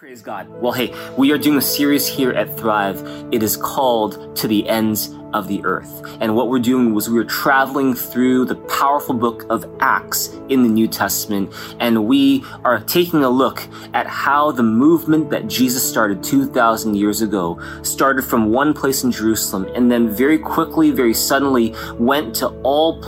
Praise God. Well, hey, we are doing a series here at Thrive. It is called To the Ends of the Earth. And what we're doing was we are traveling through the powerful book of Acts in the New Testament, and we are taking a look at how the movement that Jesus started 2,000 years ago started from one place in Jerusalem and then very quickly, very suddenly went to all,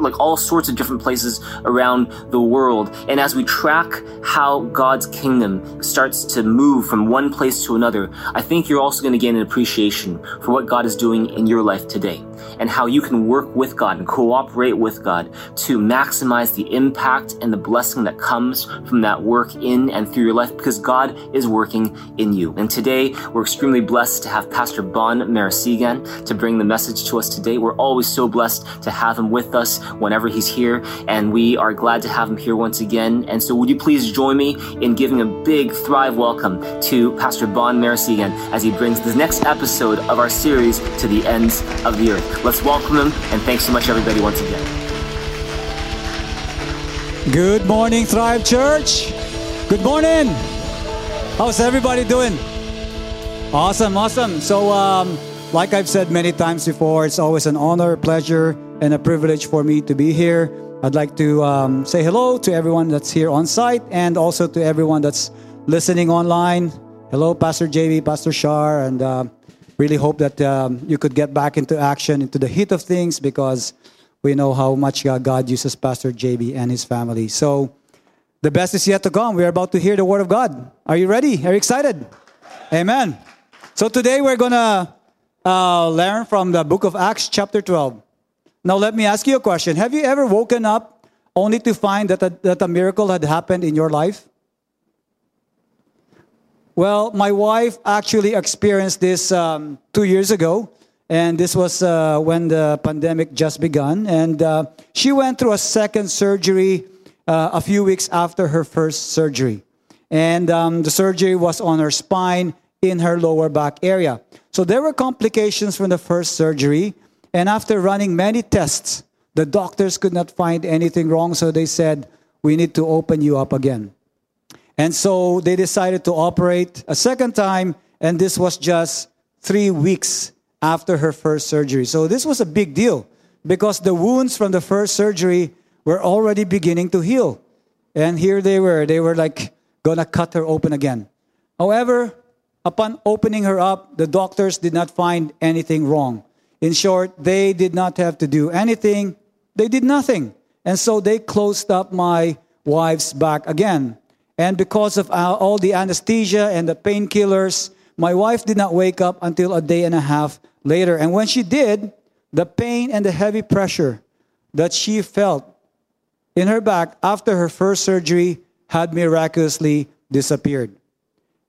like all sorts of different places around the world. And as we track how God's kingdom starts to move from one place to another, I think you're also going to gain an appreciation for what God is doing in your life today and how you can work with God and cooperate with God to maximize the impact and the blessing that comes from that work in and through your life because God is working in you. And today we're extremely blessed to have Pastor Bon Marasigan to bring the message to us today. We're always so blessed to have him with us whenever he's here and we are glad to have him here once again. And so would you please join me in giving a big Thrive welcome to Pastor Bon Marasigan as he brings the next episode of our series to the ends of the earth. Let's welcome him, and thanks so much, everybody, once again. Good morning, Thrive Church. Good morning. How's everybody doing? Awesome, awesome. So, um, like I've said many times before, it's always an honor, pleasure, and a privilege for me to be here. I'd like to um, say hello to everyone that's here on site and also to everyone that's listening online. Hello, Pastor JB, Pastor Shar, and uh, really hope that um, you could get back into action, into the heat of things, because we know how much God uses Pastor JB and his family. So the best is yet to come. We're about to hear the word of God. Are you ready? Are you excited? Amen. So today we're going to uh, learn from the book of Acts, chapter 12. Now, let me ask you a question Have you ever woken up only to find that a, that a miracle had happened in your life? Well, my wife actually experienced this um, two years ago, and this was uh, when the pandemic just begun. And uh, she went through a second surgery uh, a few weeks after her first surgery. And um, the surgery was on her spine in her lower back area. So there were complications from the first surgery. And after running many tests, the doctors could not find anything wrong. So they said, We need to open you up again. And so they decided to operate a second time, and this was just three weeks after her first surgery. So this was a big deal because the wounds from the first surgery were already beginning to heal. And here they were, they were like gonna cut her open again. However, upon opening her up, the doctors did not find anything wrong. In short, they did not have to do anything, they did nothing. And so they closed up my wife's back again. And because of uh, all the anesthesia and the painkillers, my wife did not wake up until a day and a half later. And when she did, the pain and the heavy pressure that she felt in her back after her first surgery had miraculously disappeared.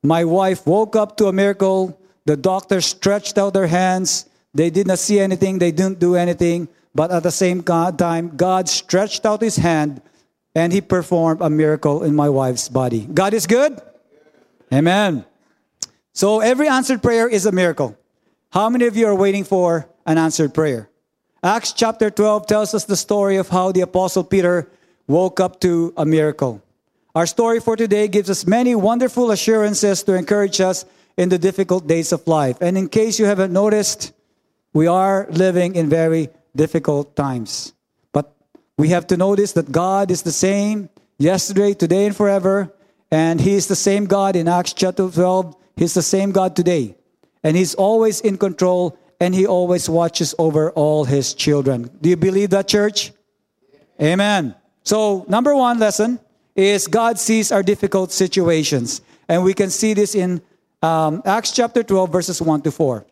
My wife woke up to a miracle. The doctors stretched out their hands. They did not see anything, they didn't do anything. But at the same time, God stretched out his hand and he performed a miracle in my wife's body. God is good? Amen. So every answered prayer is a miracle. How many of you are waiting for an answered prayer? Acts chapter 12 tells us the story of how the apostle Peter woke up to a miracle. Our story for today gives us many wonderful assurances to encourage us in the difficult days of life. And in case you haven't noticed, we are living in very difficult times. We have to notice that God is the same yesterday, today, and forever. And He is the same God in Acts chapter 12. He's the same God today. And He's always in control and He always watches over all His children. Do you believe that, church? Amen. So, number one lesson is God sees our difficult situations. And we can see this in um, Acts chapter 12, verses 1 to 4.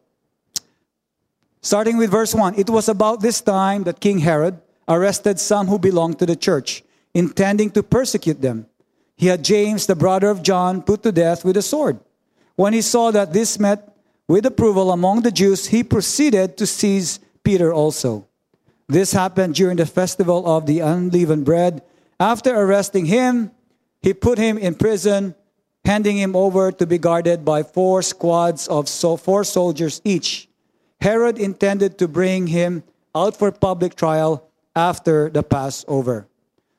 Starting with verse 1 It was about this time that King Herod arrested some who belonged to the church, intending to persecute them. He had James, the brother of John, put to death with a sword. When he saw that this met with approval among the Jews, he proceeded to seize Peter also. This happened during the festival of the unleavened bread. After arresting him, he put him in prison, handing him over to be guarded by four squads of so four soldiers each. Herod intended to bring him out for public trial after the Passover.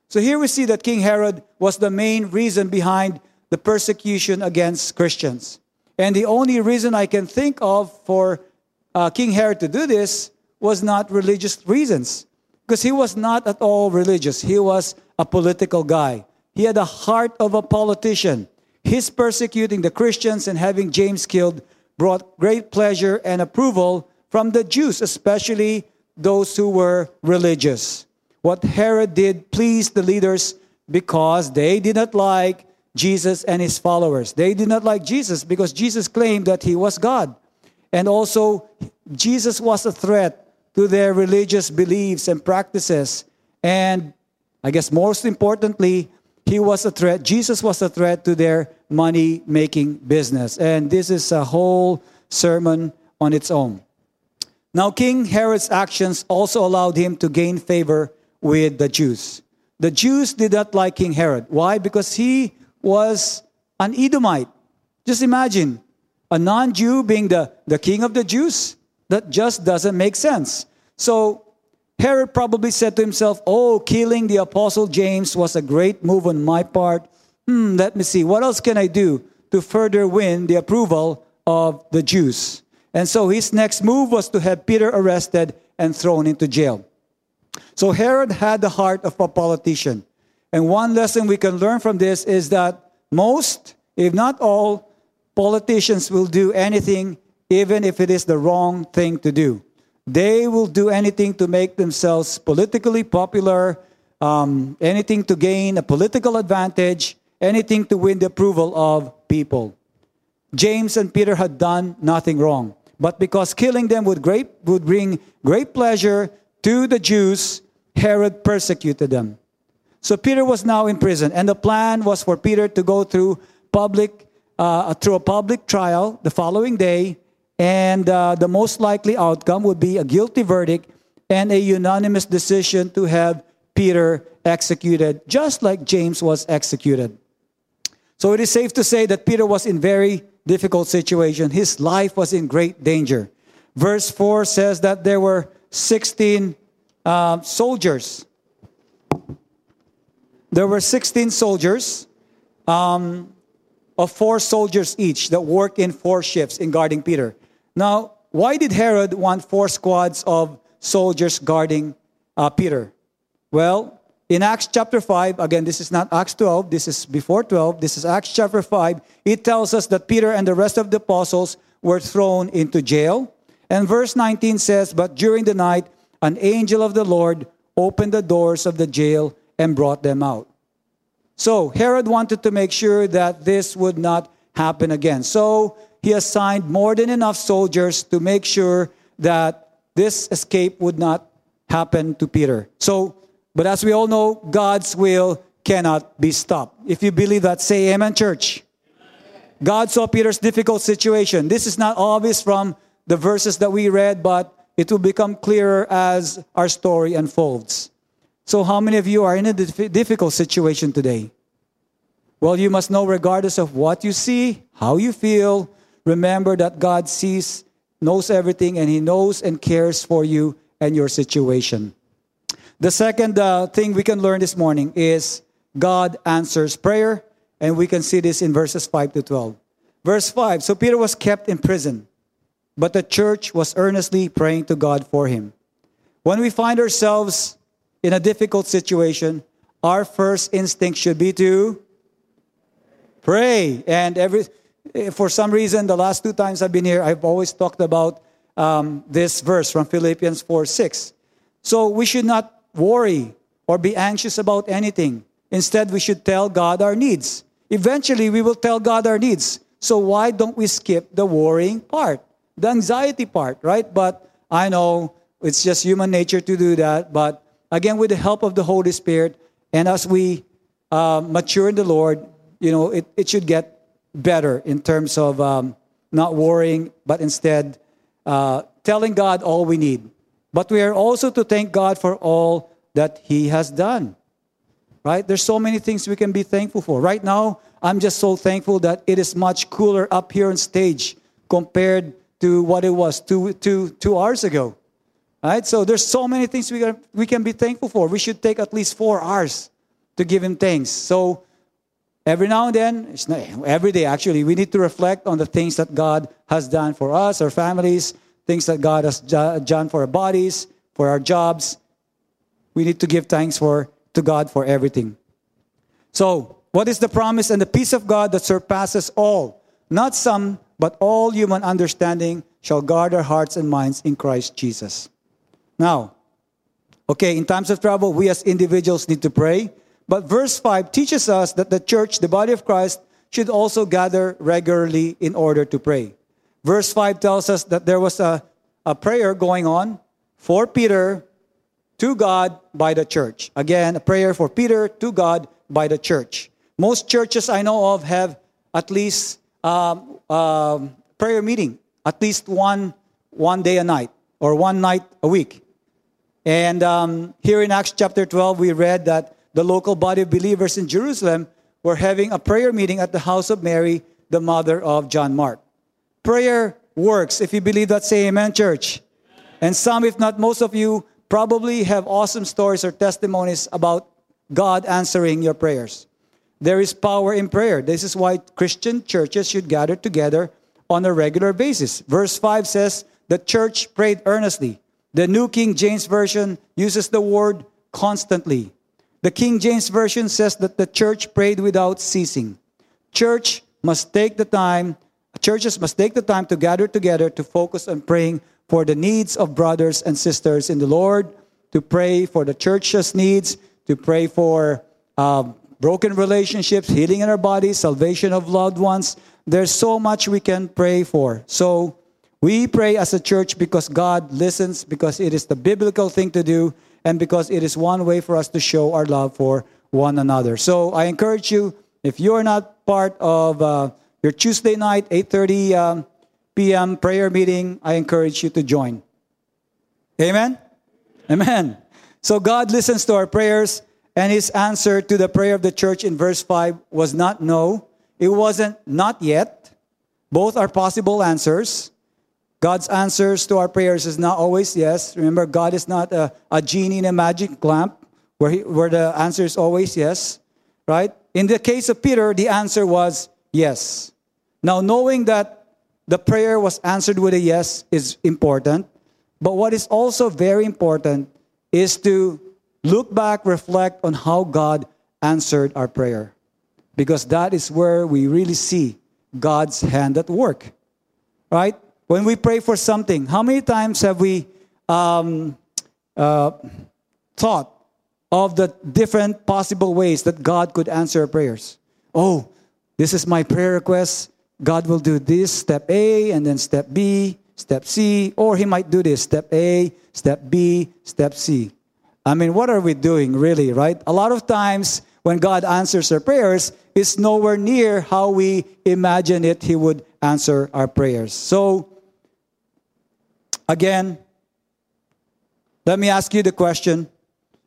So here we see that King Herod was the main reason behind the persecution against Christians. And the only reason I can think of for uh, King Herod to do this was not religious reasons, because he was not at all religious. He was a political guy. He had the heart of a politician. His persecuting the Christians and having James killed brought great pleasure and approval from the Jews, especially those who were religious. What Herod did pleased the leaders because they did not like Jesus and his followers. They did not like Jesus because Jesus claimed that he was God. And also, Jesus was a threat to their religious beliefs and practices. And I guess most importantly, he was a threat. Jesus was a threat to their money making business. And this is a whole sermon on its own. Now, King Herod's actions also allowed him to gain favor with the Jews. The Jews did not like King Herod. Why? Because he was an Edomite. Just imagine a non Jew being the, the king of the Jews. That just doesn't make sense. So Herod probably said to himself, Oh, killing the apostle James was a great move on my part. Hmm, let me see. What else can I do to further win the approval of the Jews? And so his next move was to have Peter arrested and thrown into jail. So Herod had the heart of a politician. And one lesson we can learn from this is that most, if not all, politicians will do anything, even if it is the wrong thing to do. They will do anything to make themselves politically popular, um, anything to gain a political advantage, anything to win the approval of people. James and Peter had done nothing wrong. But because killing them would, great, would bring great pleasure to the Jews, Herod persecuted them. So Peter was now in prison, and the plan was for Peter to go through public uh, through a public trial the following day, and uh, the most likely outcome would be a guilty verdict and a unanimous decision to have Peter executed, just like James was executed. So it is safe to say that Peter was in very difficult situation. His life was in great danger. Verse 4 says that there were 16 uh, soldiers there were 16 soldiers um, of four soldiers each that work in four shifts in guarding Peter. Now, why did Herod want four squads of soldiers guarding uh, Peter? Well, in Acts chapter 5, again, this is not Acts 12, this is before 12, this is Acts chapter 5, it tells us that Peter and the rest of the apostles were thrown into jail. And verse 19 says, But during the night, an angel of the Lord opened the doors of the jail and brought them out. So Herod wanted to make sure that this would not happen again. So he assigned more than enough soldiers to make sure that this escape would not happen to Peter. So, but as we all know, God's will cannot be stopped. If you believe that, say amen, church. God saw Peter's difficult situation. This is not obvious from the verses that we read, but it will become clearer as our story unfolds. So, how many of you are in a difficult situation today? Well, you must know, regardless of what you see, how you feel, remember that God sees, knows everything, and He knows and cares for you and your situation. The second uh, thing we can learn this morning is God answers prayer, and we can see this in verses 5 to 12. Verse 5 So Peter was kept in prison, but the church was earnestly praying to God for him. When we find ourselves in a difficult situation, our first instinct should be to pray. And every, for some reason, the last two times I've been here, I've always talked about um, this verse from Philippians 4 6. So we should not worry or be anxious about anything. Instead, we should tell God our needs. Eventually, we will tell God our needs. So why don't we skip the worrying part, the anxiety part, right? But I know it's just human nature to do that. But again, with the help of the Holy Spirit, and as we uh, mature in the Lord, you know, it, it should get better in terms of um, not worrying, but instead uh, telling God all we need. But we are also to thank God for all that He has done. Right? There's so many things we can be thankful for. Right now, I'm just so thankful that it is much cooler up here on stage compared to what it was two, two, two hours ago. Right? So there's so many things we can, we can be thankful for. We should take at least four hours to give him thanks. So Every now and then, it's not, every day actually, we need to reflect on the things that God has done for us, our families, things that God has done for our bodies, for our jobs. We need to give thanks for to God for everything. So, what is the promise and the peace of God that surpasses all, not some, but all human understanding shall guard our hearts and minds in Christ Jesus. Now, okay, in times of trouble, we as individuals need to pray but verse 5 teaches us that the church, the body of Christ, should also gather regularly in order to pray. Verse 5 tells us that there was a, a prayer going on for Peter to God by the church. Again, a prayer for Peter to God by the church. Most churches I know of have at least um, um, prayer meeting, at least one one day a night or one night a week. And um, here in Acts chapter 12, we read that the local body of believers in Jerusalem were having a prayer meeting at the house of Mary, the mother of John Mark. Prayer works. If you believe that, say amen, church. And some, if not most of you, probably have awesome stories or testimonies about God answering your prayers. There is power in prayer. This is why Christian churches should gather together on a regular basis. Verse 5 says, The church prayed earnestly. The New King James Version uses the word constantly. The King James Version says that the church prayed without ceasing. Church must take the time, churches must take the time to gather together to focus on praying for the needs of brothers and sisters in the Lord, to pray for the church's needs, to pray for um, broken relationships, healing in our bodies, salvation of loved ones. There's so much we can pray for. So we pray as a church because God listens, because it is the biblical thing to do, and because it is one way for us to show our love for one another. So I encourage you, if you are not part of uh, your Tuesday night, 8.30 um, p.m. prayer meeting, I encourage you to join. Amen? Amen. So God listens to our prayers, and his answer to the prayer of the church in verse 5 was not no. It wasn't not yet. Both are possible answers. God's answers to our prayers is not always yes. Remember, God is not a, a genie in a magic lamp where, he, where the answer is always yes, right? In the case of Peter, the answer was yes. Now, knowing that the prayer was answered with a yes is important, but what is also very important is to look back, reflect on how God answered our prayer. Because that is where we really see God's hand at work, right? when we pray for something, how many times have we um, uh, thought of the different possible ways that God could answer our prayers? Oh, this is my prayer request. God will do this, step A, and then step B, step C, or He might do this, step A, step B, step C. I mean, what are we doing, really, right? A lot of times when God answers our prayers, it's nowhere near how we imagine it He would answer our prayers. So, Again, let me ask you the question.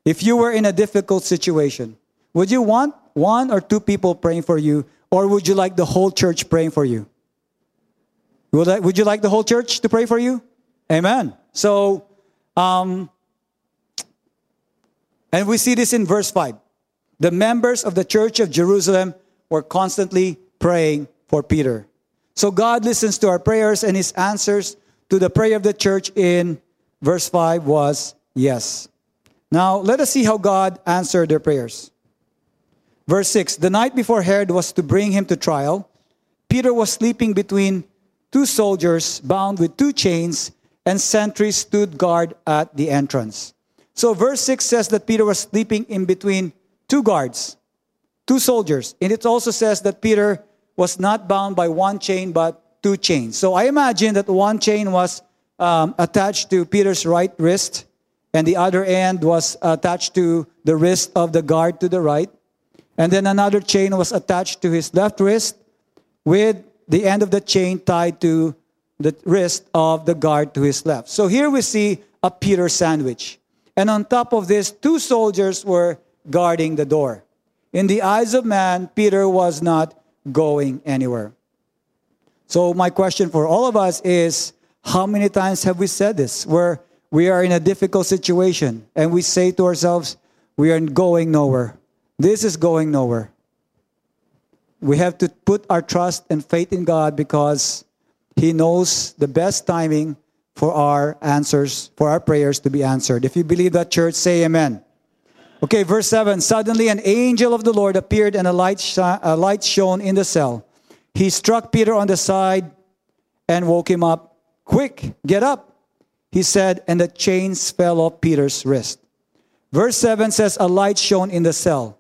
If you were in a difficult situation, would you want one or two people praying for you, or would you like the whole church praying for you? Would, I, would you like the whole church to pray for you? Amen. So, um, and we see this in verse 5. The members of the church of Jerusalem were constantly praying for Peter. So God listens to our prayers and his answers to the prayer of the church in verse 5 was yes. Now, let us see how God answered their prayers. Verse 6 The night before Herod was to bring him to trial, Peter was sleeping between two soldiers bound with two chains, and sentries stood guard at the entrance. So, verse 6 says that Peter was sleeping in between two guards, two soldiers. And it also says that Peter was not bound by one chain, but two chains. So I imagine that one chain was um, attached to Peter's right wrist, and the other end was attached to the wrist of the guard to the right. And then another chain was attached to his left wrist, with the end of the chain tied to the wrist of the guard to his left. So here we see a Peter sandwich. And on top of this, two soldiers were guarding the door. In the eyes of man, Peter was not going anywhere. So, my question for all of us is how many times have we said this? Where we are in a difficult situation and we say to ourselves, we are going nowhere. This is going nowhere. we have to put our trust and faith in God because He knows the best timing for our answers, for our prayers to be answered. If you believe that, church, say amen. Okay, verse 7 Suddenly an angel of the Lord appeared and a light, sh- a light shone in the cell. He struck Peter on the side and woke him up. Quick, get up, he said, and the chains fell off Peter's wrist. Verse 7 says, A light shone in the cell.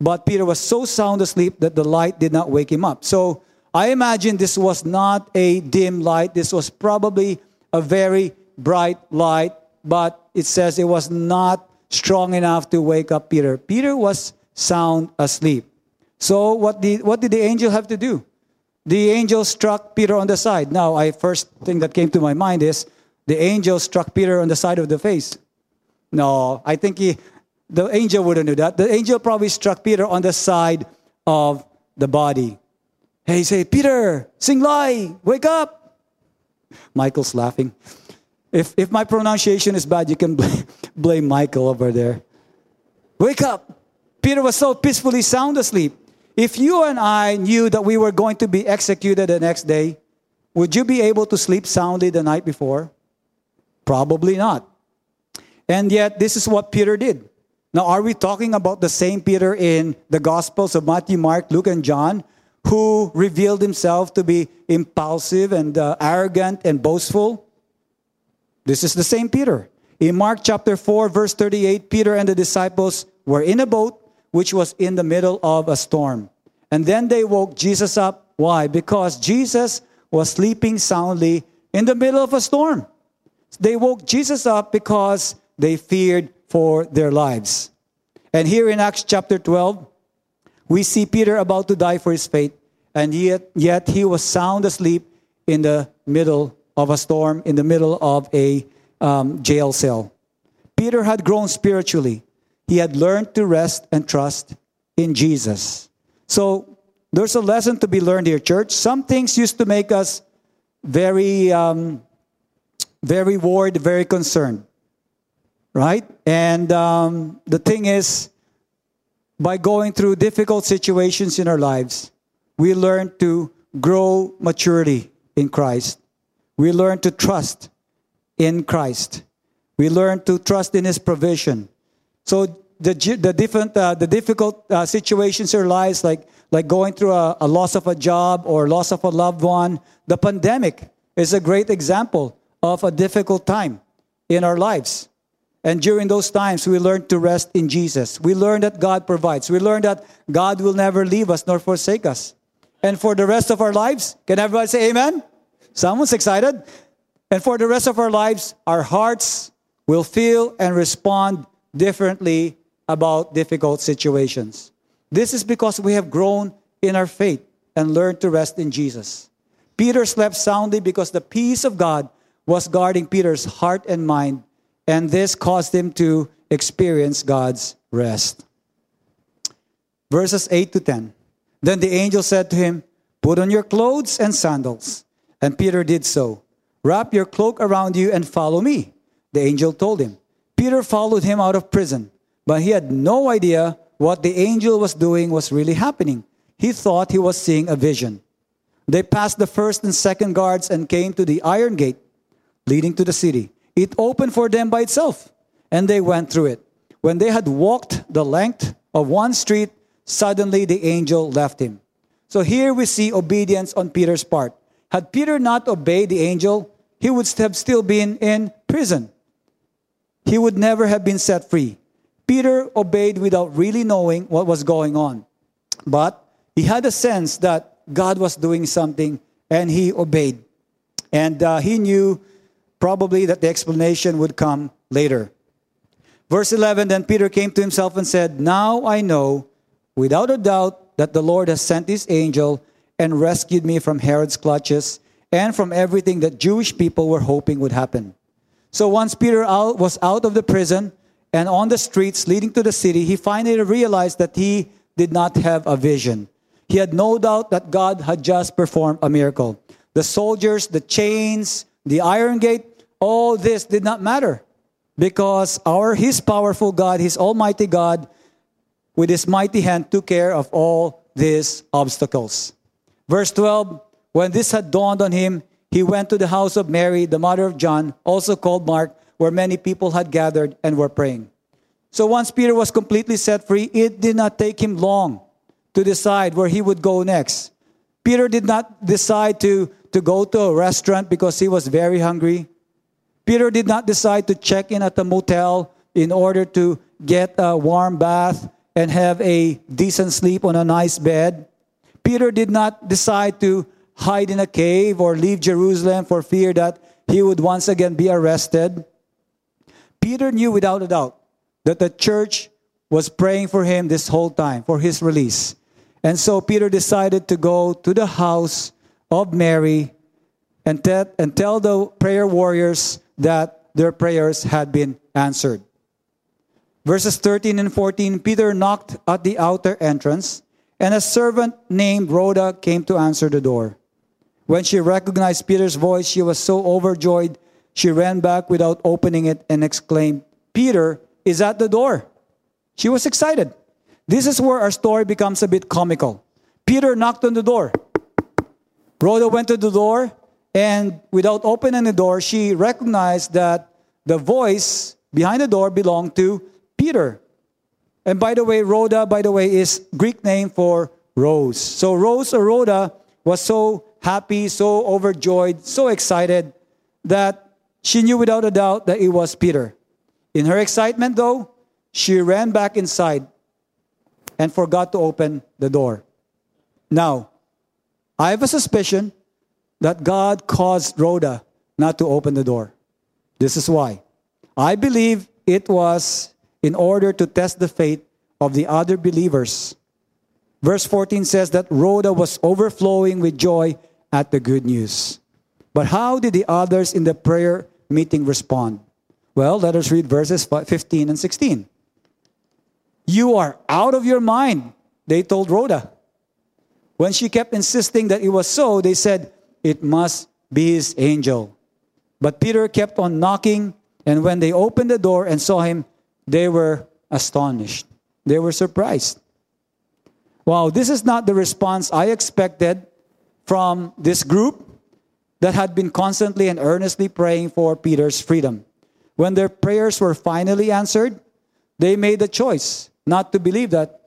But Peter was so sound asleep that the light did not wake him up. So I imagine this was not a dim light. This was probably a very bright light, but it says it was not strong enough to wake up Peter. Peter was sound asleep. So what did, what did the angel have to do? The angel struck Peter on the side. Now, I first thing that came to my mind is the angel struck Peter on the side of the face. No, I think he, the angel wouldn't do that. The angel probably struck Peter on the side of the body. Hey, say, Peter, sing lie, wake up. Michael's laughing. If, if my pronunciation is bad, you can blame Michael over there. Wake up. Peter was so peacefully sound asleep. If you and I knew that we were going to be executed the next day, would you be able to sleep soundly the night before? Probably not. And yet, this is what Peter did. Now, are we talking about the same Peter in the Gospels of Matthew, Mark, Luke, and John, who revealed himself to be impulsive and uh, arrogant and boastful? This is the same Peter. In Mark chapter 4, verse 38, Peter and the disciples were in a boat which was in the middle of a storm. And then they woke Jesus up. Why? Because Jesus was sleeping soundly in the middle of a storm. They woke Jesus up because they feared for their lives. And here in Acts chapter 12, we see Peter about to die for his faith, and yet, yet he was sound asleep in the middle of a storm, in the middle of a um, jail cell. Peter had grown spiritually. He had learned to rest and trust in Jesus. So there's a lesson to be learned here, church. Some things used to make us very, um, very worried, very concerned, right? And um, the thing is, by going through difficult situations in our lives, we learn to grow maturity in Christ. We learn to trust in Christ. We learn to trust in His provision. So the, the different uh, the difficult uh, situations in our lives, like like going through a, a loss of a job or loss of a loved one, the pandemic is a great example of a difficult time in our lives. And during those times, we learn to rest in Jesus. We learn that God provides. We learn that God will never leave us nor forsake us. And for the rest of our lives, can everybody say amen? Someone's excited? And for the rest of our lives, our hearts will feel and respond differently about difficult situations. This is because we have grown in our faith and learned to rest in Jesus. Peter slept soundly because the peace of God was guarding Peter's heart and mind, and this caused him to experience God's rest. Verses 8 to 10. Then the angel said to him, Put on your clothes and sandals. And Peter did so. Wrap your cloak around you and follow me. The angel told him. Peter followed him out of prison, but he had no idea what the angel was doing was really happening. He thought he was seeing a vision. They passed the first and second guards and came to the iron gate leading to the city. It opened for them by itself, and they went through it. When they had walked the length of one street, suddenly the angel left him. So here we see obedience on Peter's part. Had Peter not obeyed the angel, he would have still been in prison. He would never have been set free. Peter obeyed without really knowing what was going on. But he had a sense that God was doing something and he obeyed. And uh, he knew probably that the explanation would come later. Verse 11 Then Peter came to himself and said, Now I know without a doubt that the Lord has sent his angel and rescued me from Herod's clutches and from everything that Jewish people were hoping would happen. So once Peter out, was out of the prison and on the streets leading to the city, he finally realized that he did not have a vision. He had no doubt that God had just performed a miracle. The soldiers, the chains, the iron gate, all this did not matter because our his powerful God, his almighty God, with his mighty hand took care of all these obstacles. Verse 12 When this had dawned on him, he went to the house of Mary, the mother of John, also called Mark, where many people had gathered and were praying. So once Peter was completely set free, it did not take him long to decide where he would go next. Peter did not decide to, to go to a restaurant because he was very hungry. Peter did not decide to check in at the motel in order to get a warm bath and have a decent sleep on a nice bed. Peter did not decide to hide in a cave or leave Jerusalem for fear that he would once again be arrested. Peter knew without a doubt that the church was praying for him this whole time for his release. And so Peter decided to go to the house of Mary and, te- and tell the prayer warriors that their prayers had been answered. Verses 13 and 14 Peter knocked at the outer entrance, and a servant named Rhoda came to answer the door. When she recognized Peter's voice, she was so overjoyed, she ran back without opening it and exclaimed, Peter is at the door. She was excited. This is where our story becomes a bit comical. Peter knocked on the door. Rhoda went to the door, and without opening the door, she recognized that the voice behind the door belonged to Peter. And by the way, Rhoda, by the way, is Greek name for rose. So Rose or Rhoda was so happy, so overjoyed, so excited that she knew without a doubt that it was Peter. In her excitement, though, she ran back inside and forgot to open the door. Now, I have a suspicion that God caused Rhoda not to open the door. This is why. I believe it was in order to test the faith of the other believers. Verse 14 says that Rhoda was overflowing with joy at the good news. But how did the others in the prayer meeting respond? Well, let us read verses 15 and 16. You are out of your mind, they told Rhoda. When she kept insisting that it was so, they said, It must be his angel. But Peter kept on knocking, and when they opened the door and saw him, they were astonished. They were surprised. Wow, this is not the response I expected from this group that had been constantly and earnestly praying for Peter's freedom. When their prayers were finally answered, they made the choice not to believe that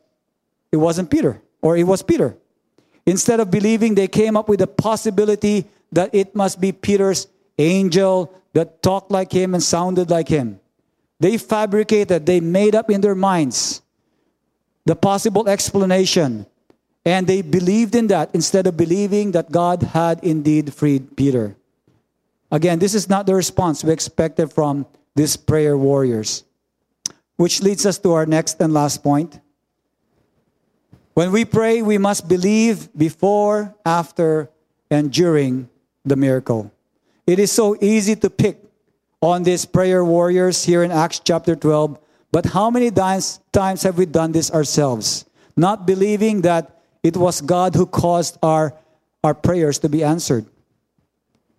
it wasn't Peter or it was Peter. Instead of believing, they came up with the possibility that it must be Peter's angel that talked like him and sounded like him. They fabricated, they made up in their minds the possible explanation. And they believed in that instead of believing that God had indeed freed Peter. Again, this is not the response we expected from these prayer warriors. Which leads us to our next and last point. When we pray, we must believe before, after, and during the miracle. It is so easy to pick on these prayer warriors here in Acts chapter 12. But how many times, have we done this ourselves? Not believing that it was God who caused our, our prayers to be answered.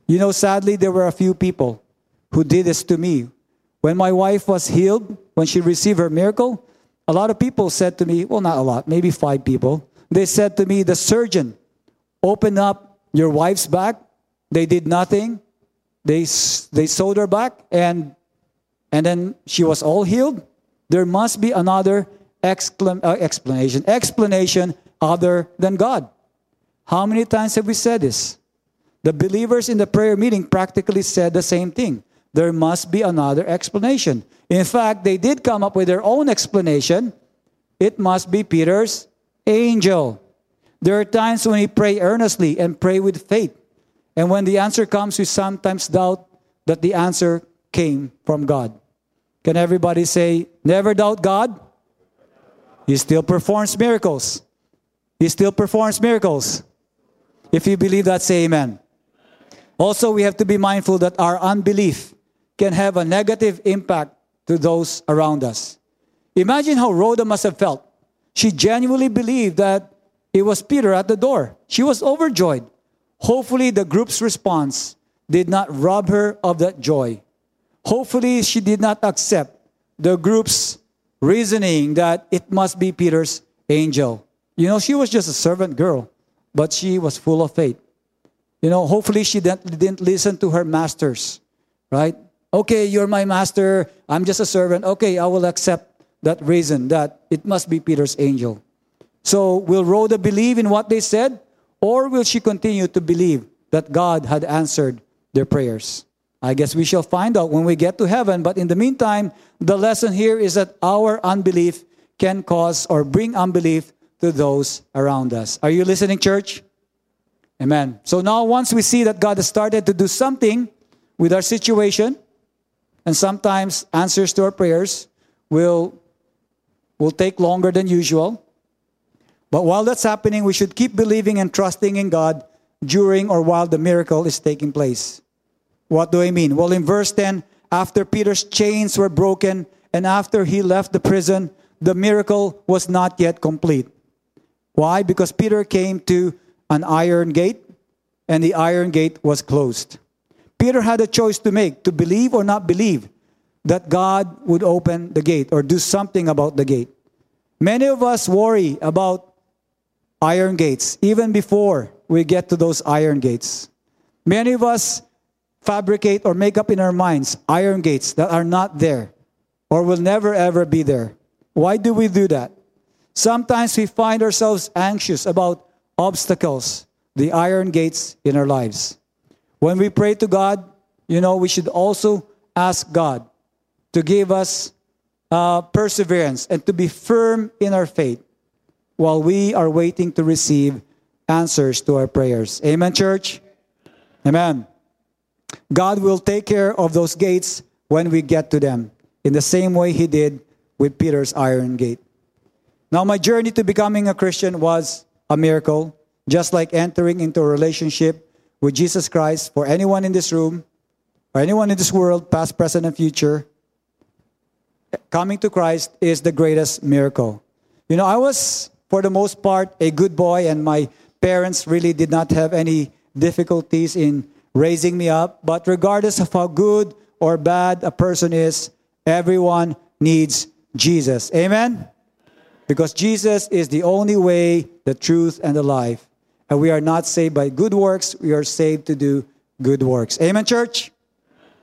You know, sadly, there were a few people who did this to me. When my wife was healed, when she received her miracle, a lot of people said to me, well, not a lot, maybe five people, they said to me, the surgeon opened up your wife's back. They did nothing. They, they sewed her back and, and then she was all healed. There must be another uh, explanation, explanation other than God. How many times have we said this? The believers in the prayer meeting practically said the same thing. There must be another explanation. In fact, they did come up with their own explanation. It must be Peter's angel. There are times when we pray earnestly and pray with faith. And when the answer comes, we sometimes doubt that the answer came from God. Can everybody say, never doubt God? He still performs miracles. He still performs miracles. If you believe that, say amen. Also, we have to be mindful that our unbelief can have a negative impact to those around us. Imagine how Rhoda must have felt. She genuinely believed that it was Peter at the door. She was overjoyed. Hopefully, the group's response did not rob her of that joy. Hopefully, she did not accept the group's reasoning that it must be Peter's angel. You know, she was just a servant girl, but she was full of faith. You know, hopefully she didn't, listen to her masters, right? Okay, you're my master. I'm just a servant. Okay, I will accept that reason that it must be Peter's angel. So, will Rhoda believe in what they said, or will she continue to believe that God had answered their prayers? I guess we shall find out when we get to heaven. But in the meantime, the lesson here is that our unbelief can cause or bring unbelief to those around us. Are you listening, church? Amen. So now, once we see that God has started to do something with our situation, and sometimes answers to our prayers will, will take longer than usual. But while that's happening, we should keep believing and trusting in God during or while the miracle is taking place. What do I mean? Well, in verse 10, after Peter's chains were broken and after he left the prison, the miracle was not yet complete. Why? Because Peter came to an iron gate and the iron gate was closed. Peter had a choice to make to believe or not believe that God would open the gate or do something about the gate. Many of us worry about iron gates even before we get to those iron gates. Many of us fabricate or make up in our minds iron gates that are not there or will never ever be there. Why do we do that? Sometimes we find ourselves anxious about obstacles, the iron gates in our lives. When we pray to God, you know, we should also ask God to give us uh, perseverance and to be firm in our faith while we are waiting to receive answers to our prayers. Amen, church? Amen. God will take care of those gates when we get to them, in the same way He did with Peter's iron gate. Now, my journey to becoming a Christian was a miracle, just like entering into a relationship with Jesus Christ for anyone in this room or anyone in this world, past, present, and future. Coming to Christ is the greatest miracle. You know, I was, for the most part, a good boy, and my parents really did not have any difficulties in raising me up. But regardless of how good or bad a person is, everyone needs Jesus. Amen? Because Jesus is the only way, the truth, and the life. And we are not saved by good works, we are saved to do good works. Amen, church?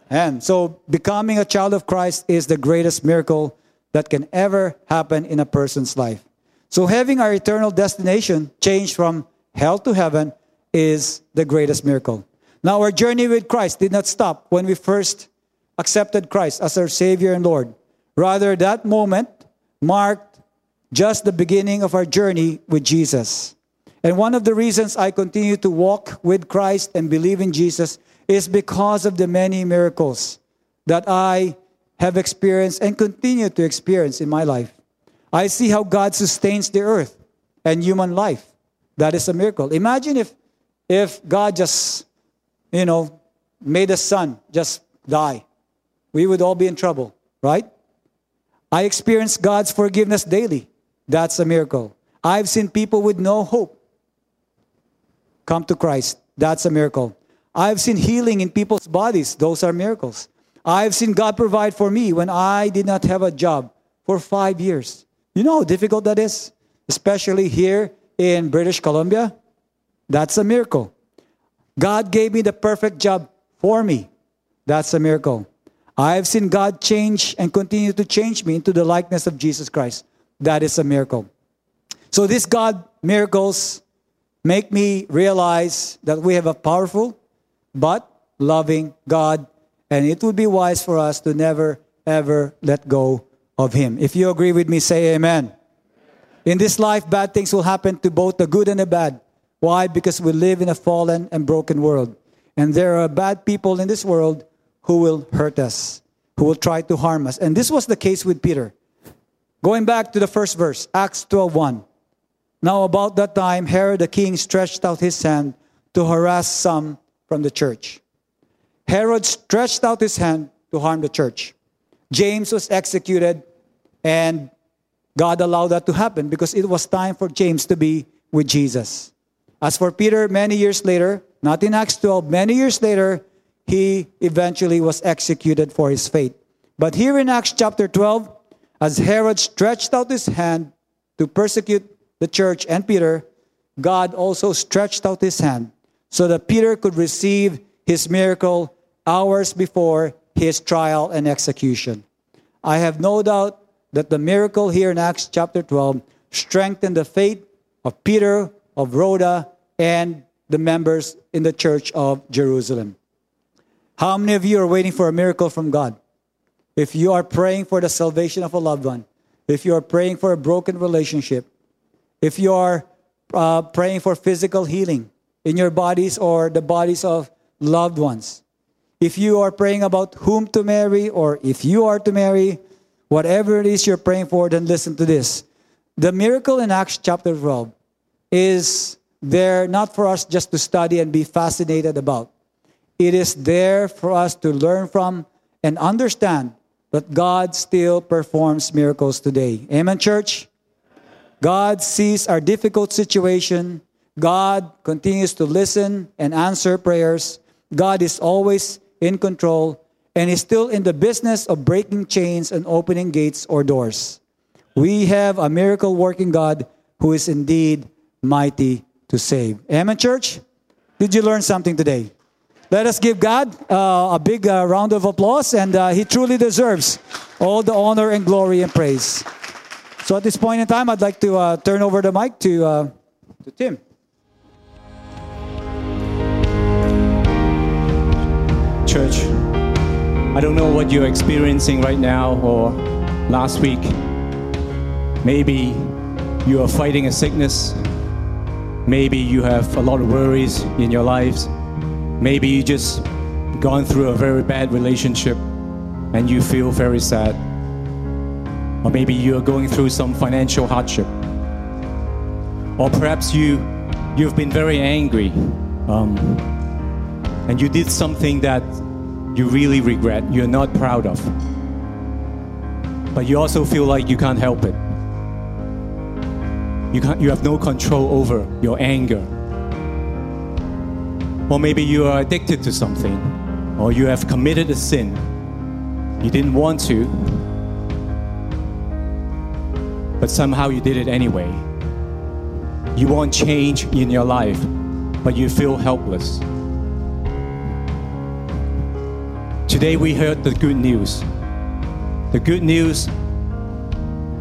And so becoming a child of Christ is the greatest miracle that can ever happen in a person's life. So having our eternal destination changed from hell to heaven is the greatest miracle. Now, our journey with Christ did not stop when we first accepted Christ as our Savior and Lord. Rather, that moment marked just the beginning of our journey with Jesus. And one of the reasons I continue to walk with Christ and believe in Jesus is because of the many miracles that I have experienced and continue to experience in my life. I see how God sustains the earth and human life. That is a miracle. Imagine if, if God just you know, made the sun just die. We would all be in trouble, right? I experience God's forgiveness daily. That's a miracle. I've seen people with no hope come to Christ. That's a miracle. I've seen healing in people's bodies. Those are miracles. I've seen God provide for me when I did not have a job for five years. You know how difficult that is? Especially here in British Columbia. That's a miracle. God gave me the perfect job for me. That's a miracle. I have seen God change and continue to change me into the likeness of Jesus Christ. That is a miracle. So this God miracles make me realize that we have a powerful but loving God, and it would be wise for us to never ever let go of Him. If you agree with me, say amen. In this life, bad things will happen to both the good and the bad. Why? Because we live in a fallen and broken world. And there are bad people in this world who will hurt us, who will try to harm us. And this was the case with Peter. Going back to the first verse, Acts 12:1. Now about that time Herod the king stretched out his hand to harass some from the church. Herod stretched out his hand to harm the church. James was executed and God allowed that to happen because it was time for James to be with Jesus. As for Peter, many years later, not in Acts 12, many years later, he eventually was executed for his faith. But here in Acts chapter 12, as Herod stretched out his hand to persecute the church and Peter, God also stretched out his hand so that Peter could receive his miracle hours before his trial and execution. I have no doubt that the miracle here in Acts chapter 12 strengthened the faith of Peter, of Rhoda, and the members in the church of Jerusalem. How many of you are waiting for a miracle from God? If you are praying for the salvation of a loved one, if you are praying for a broken relationship, if you are uh, praying for physical healing in your bodies or the bodies of loved ones, if you are praying about whom to marry or if you are to marry, whatever it is you're praying for, then listen to this. The miracle in Acts chapter 12 is there not for us just to study and be fascinated about. It is there for us to learn from and understand that God still performs miracles today. Amen, church? God sees our difficult situation. God continues to listen and answer prayers. God is always in control and is still in the business of breaking chains and opening gates or doors. We have a miracle working God who is indeed mighty to save. Amen, church? Did you learn something today? Let us give God uh, a big uh, round of applause, and uh, He truly deserves all the honor and glory and praise. So at this point in time, I'd like to uh, turn over the mic to, uh, to Tim. Church, I don't know what you're experiencing right now or last week. Maybe you are fighting a sickness. Maybe you have a lot of worries in your lives. Maybe you just gone through a very bad relationship and you feel very sad. Or maybe you are going through some financial hardship. Or perhaps you you've been very angry um, and you did something that you really regret, you're not proud of. But you also feel like you can't help it. You, can't, you have no control over your anger. Or maybe you are addicted to something, or you have committed a sin. You didn't want to, but somehow you did it anyway. You want change in your life, but you feel helpless. Today we heard the good news. The good news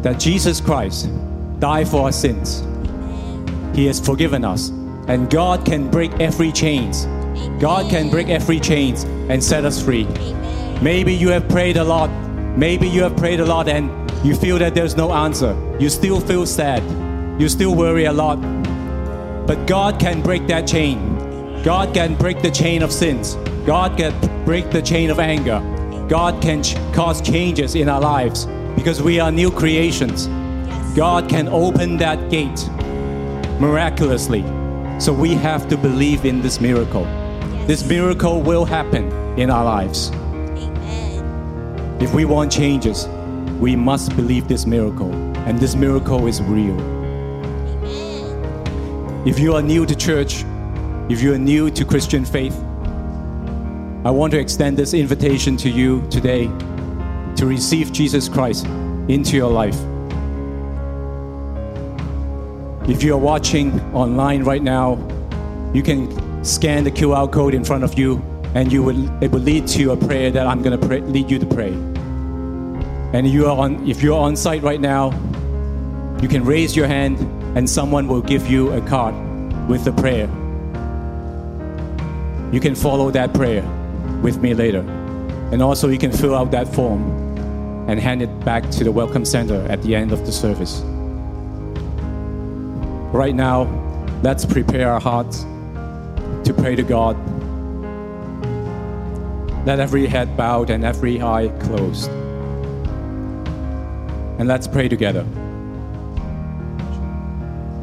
that Jesus Christ died for our sins. He has forgiven us. And God can break every chains. God can break every chains and set us free. Maybe you have prayed a lot. Maybe you have prayed a lot and you feel that there's no answer. You still feel sad. You still worry a lot. But God can break that chain. God can break the chain of sins. God can break the chain of anger. God can ch- cause changes in our lives because we are new creations. God can open that gate miraculously. So we have to believe in this miracle. This miracle will happen in our lives. Amen. If we want changes, we must believe this miracle. And this miracle is real. Amen. If you are new to church, if you are new to Christian faith, I want to extend this invitation to you today to receive Jesus Christ into your life. If you are watching online right now, you can scan the QR code in front of you and you will, it will lead to a prayer that I'm going to pray, lead you to pray. And you are on, if you're on site right now, you can raise your hand and someone will give you a card with the prayer. You can follow that prayer with me later. And also, you can fill out that form and hand it back to the Welcome Center at the end of the service. Right now, let's prepare our hearts to pray to God. Let every head bowed and every eye closed. And let's pray together.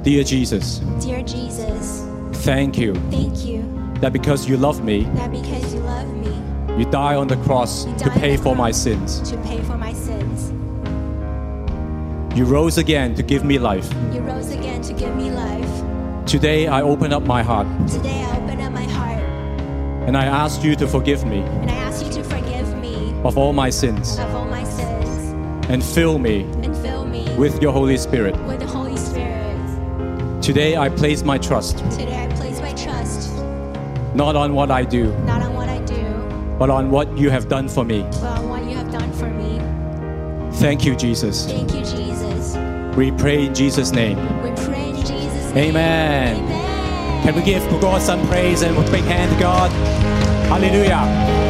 Dear Jesus, Dear Jesus, thank you thank you that because you love me, that because you love me, you die on the cross to pay for my sins. To pay for my sins. You rose again to give me life. You rose again to give me life. Today I open up my heart Today I open up my heart and I ask you to forgive me and I ask you to forgive me of all my sins of all my sins and fill me and fill me with your Holy Spirit. with the Holy Spirit. Today I place my trust Today I place my trust not on what I do, not on what I do, but on what you have done for me. but on what you have done for me. Thank you, Jesus. Thank you, Jesus. We pray in Jesus' name. We pray in Jesus' name. Amen. Amen. Can we give God some praise and a big hand to God? Hallelujah.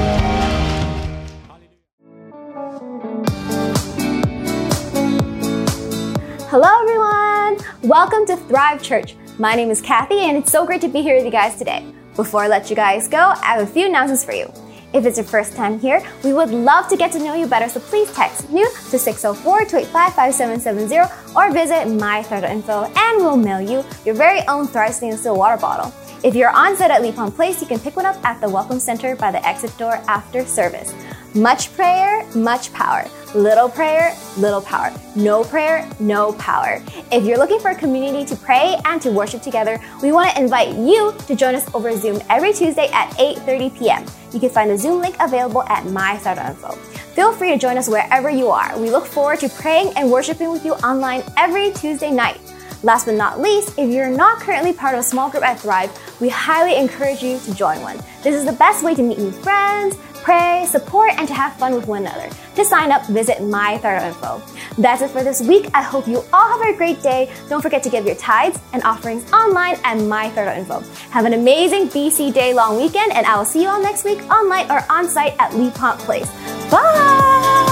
Welcome to Thrive Church. My name is Kathy, and it's so great to be here with you guys today. Before I let you guys go, I have a few announcements for you. If it's your first time here, we would love to get to know you better, so please text new to 604 285 5770 or visit mythrive.info and we'll mail you your very own Thrive stainless steel water bottle. If you're on set at Lipont Place, you can pick one up at the Welcome Center by the exit door after service. Much prayer, much power. Little prayer, little power. No prayer, no power. If you're looking for a community to pray and to worship together, we want to invite you to join us over Zoom every Tuesday at 8:30 p.m. You can find the Zoom link available at mythrive.info. Feel free to join us wherever you are. We look forward to praying and worshiping with you online every Tuesday night. Last but not least, if you're not currently part of a small group at Thrive, we highly encourage you to join one. This is the best way to meet new friends, pray, support, and to have fun with one another. To sign up, visit mythrive.info. That's it for this week. I hope you all have a great day. Don't forget to give your tithes and offerings online at mythrive.info. Have an amazing BC Day long weekend, and I will see you all next week online or on site at Lipont Place. Bye!